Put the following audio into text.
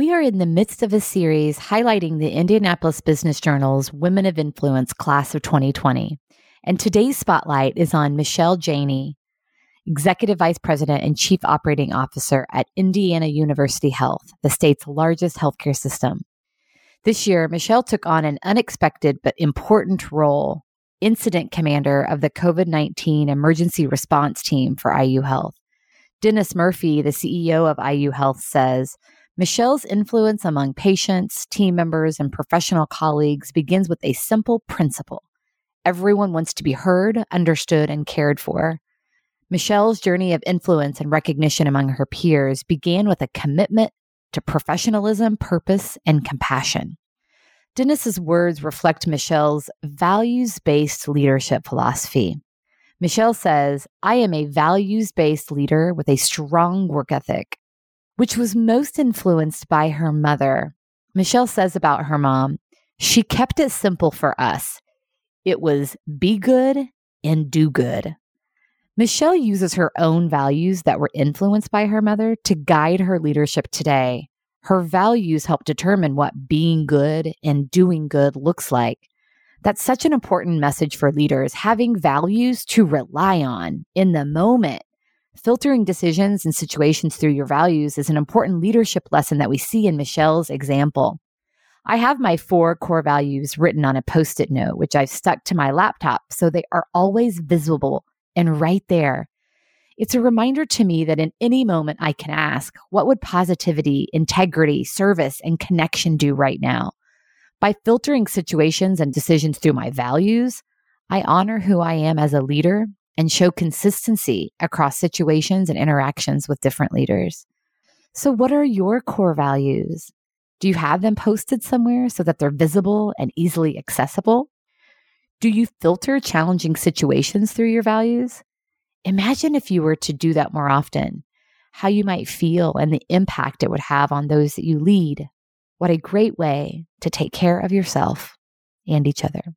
We are in the midst of a series highlighting the Indianapolis Business Journal's Women of Influence class of 2020. And today's spotlight is on Michelle Janney, Executive Vice President and Chief Operating Officer at Indiana University Health, the state's largest healthcare system. This year, Michelle took on an unexpected but important role incident commander of the COVID 19 emergency response team for IU Health. Dennis Murphy, the CEO of IU Health, says Michelle's influence among patients, team members, and professional colleagues begins with a simple principle everyone wants to be heard, understood, and cared for. Michelle's journey of influence and recognition among her peers began with a commitment to professionalism, purpose, and compassion. Dennis's words reflect Michelle's values based leadership philosophy. Michelle says, I am a values based leader with a strong work ethic which was most influenced by her mother. Michelle says about her mom, she kept it simple for us. It was be good and do good. Michelle uses her own values that were influenced by her mother to guide her leadership today. Her values help determine what being good and doing good looks like. That's such an important message for leaders, having values to rely on in the moment Filtering decisions and situations through your values is an important leadership lesson that we see in Michelle's example. I have my four core values written on a post it note, which I've stuck to my laptop so they are always visible and right there. It's a reminder to me that in any moment I can ask, what would positivity, integrity, service, and connection do right now? By filtering situations and decisions through my values, I honor who I am as a leader and show consistency across situations and interactions with different leaders. So, what are your core values? Do you have them posted somewhere so that they're visible and easily accessible? Do you filter challenging situations through your values? Imagine if you were to do that more often, how you might feel and the impact it would have on those that you lead. What a great way to take care of yourself and each other.